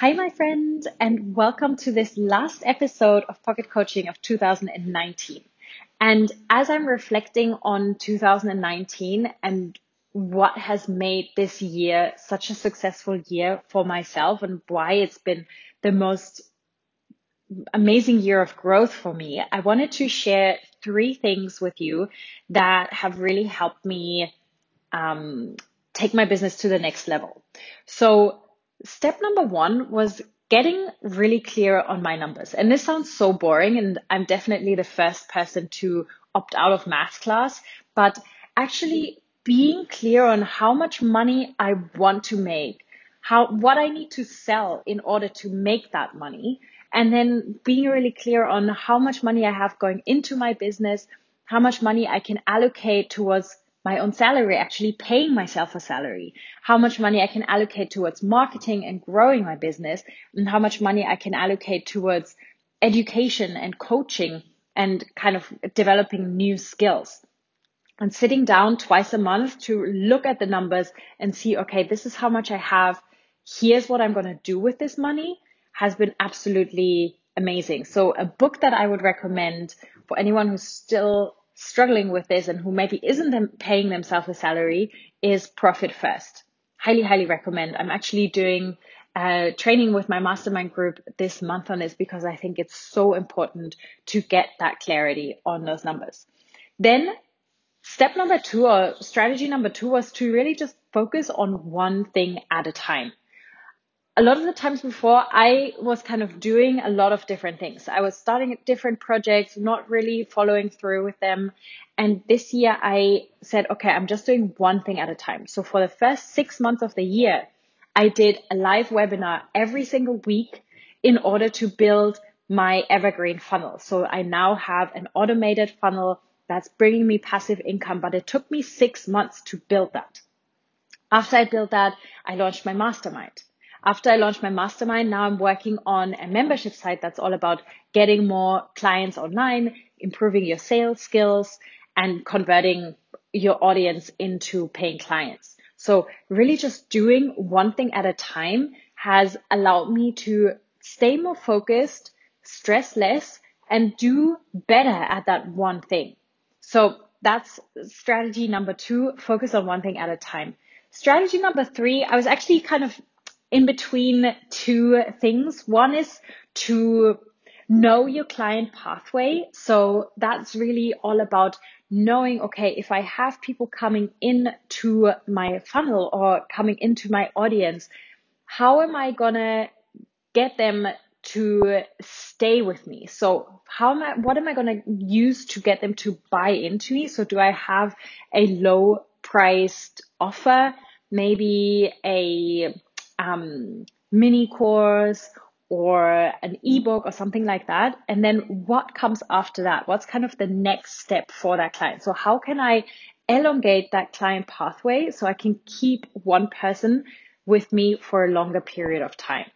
Hi, my friend, and welcome to this last episode of Pocket Coaching of 2019. And as I'm reflecting on 2019 and what has made this year such a successful year for myself and why it's been the most amazing year of growth for me, I wanted to share three things with you that have really helped me um, take my business to the next level. So step number one was getting really clear on my numbers. And this sounds so boring, and I'm definitely the first person to opt out of math class, but actually being clear on how much money I want to make, how, what I need to sell in order to make that money, and then being really clear on how much money I have going into my business, how much money I can allocate towards my own salary, actually paying myself a salary, how much money I can allocate towards marketing and growing my business, and how much money I can allocate towards education and coaching and kind of developing new skills. And sitting down twice a month to look at the numbers and see, okay, this is how much I have. Here's what I'm going to do with this money has been absolutely amazing. So a book that I would recommend for anyone who's still struggling with this and who maybe isn't paying themselves a salary is Profit First. Highly, highly recommend. I'm actually doing uh, training with my mastermind group this month on this because I think it's so important to get that clarity on those numbers. Then step number two or strategy number two was to really just focus on one thing at a time a lot of the times before, I was kind of doing a lot of different things. I was starting different projects, not really following through with them. And this year I said, okay, I'm just doing one thing at a time. So for the first six months of the year, I did a live webinar every single week in order to build my evergreen funnel. So I now have an automated funnel that's bringing me passive income, but it took me six months to build that. After I built that, I launched my mastermind. After I launched my mastermind, now I'm working on a membership site that's all about getting more clients online, improving your sales skills, and converting your audience into paying clients. So really just doing one thing at a time has allowed me to stay more focused, stress less, and do better at that one thing. So that's strategy number two, focus on one thing at a time. Strategy number three, I was actually kind of in between two things. One is to know your client pathway. So that's really all about knowing, okay, if I have people coming into my funnel or coming into my audience, how am I gonna get them to stay with me? So how am I, what am I gonna use to get them to buy into me? So do I have a low priced offer? Maybe a um, mini course or an ebook or something like that. And then what comes after that? What's kind of the next step for that client? So how can I elongate that client pathway so I can keep one person with me for a longer period of time?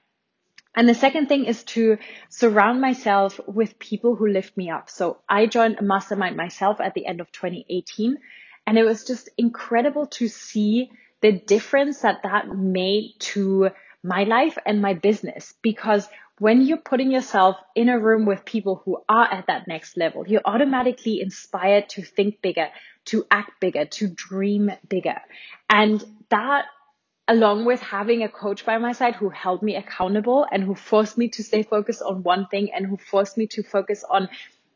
And the second thing is to surround myself with people who lift me up. So I joined a mastermind myself at the end of 2018 and it was just incredible to see the difference that that made to my life and my business because when you're putting yourself in a room with people who are at that next level, you're automatically inspired to think bigger, to act bigger, to dream bigger. And that along with having a coach by my side who held me accountable and who forced me to stay focused on one thing and who forced me to focus on,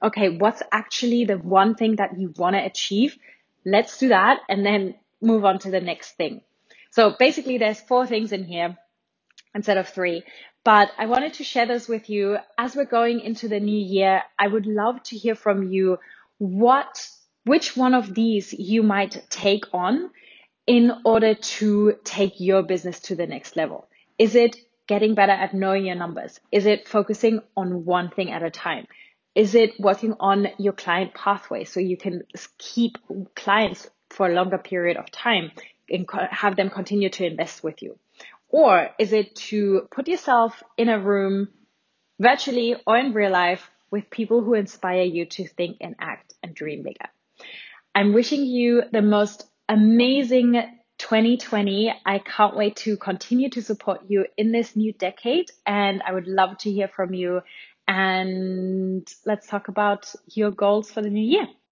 okay, what's actually the one thing that you want to achieve? Let's do that. And then move on to the next thing. So basically there's four things in here instead of three, but I wanted to share this with you as we're going into the new year. I would love to hear from you what, which one of these you might take on in order to take your business to the next level. Is it getting better at knowing your numbers? Is it focusing on one thing at a time? Is it working on your client pathway so you can keep clients for a longer period of time and have them continue to invest with you? Or is it to put yourself in a room virtually or in real life with people who inspire you to think and act and dream bigger? I'm wishing you the most amazing 2020. I can't wait to continue to support you in this new decade. And I would love to hear from you. And let's talk about your goals for the new year.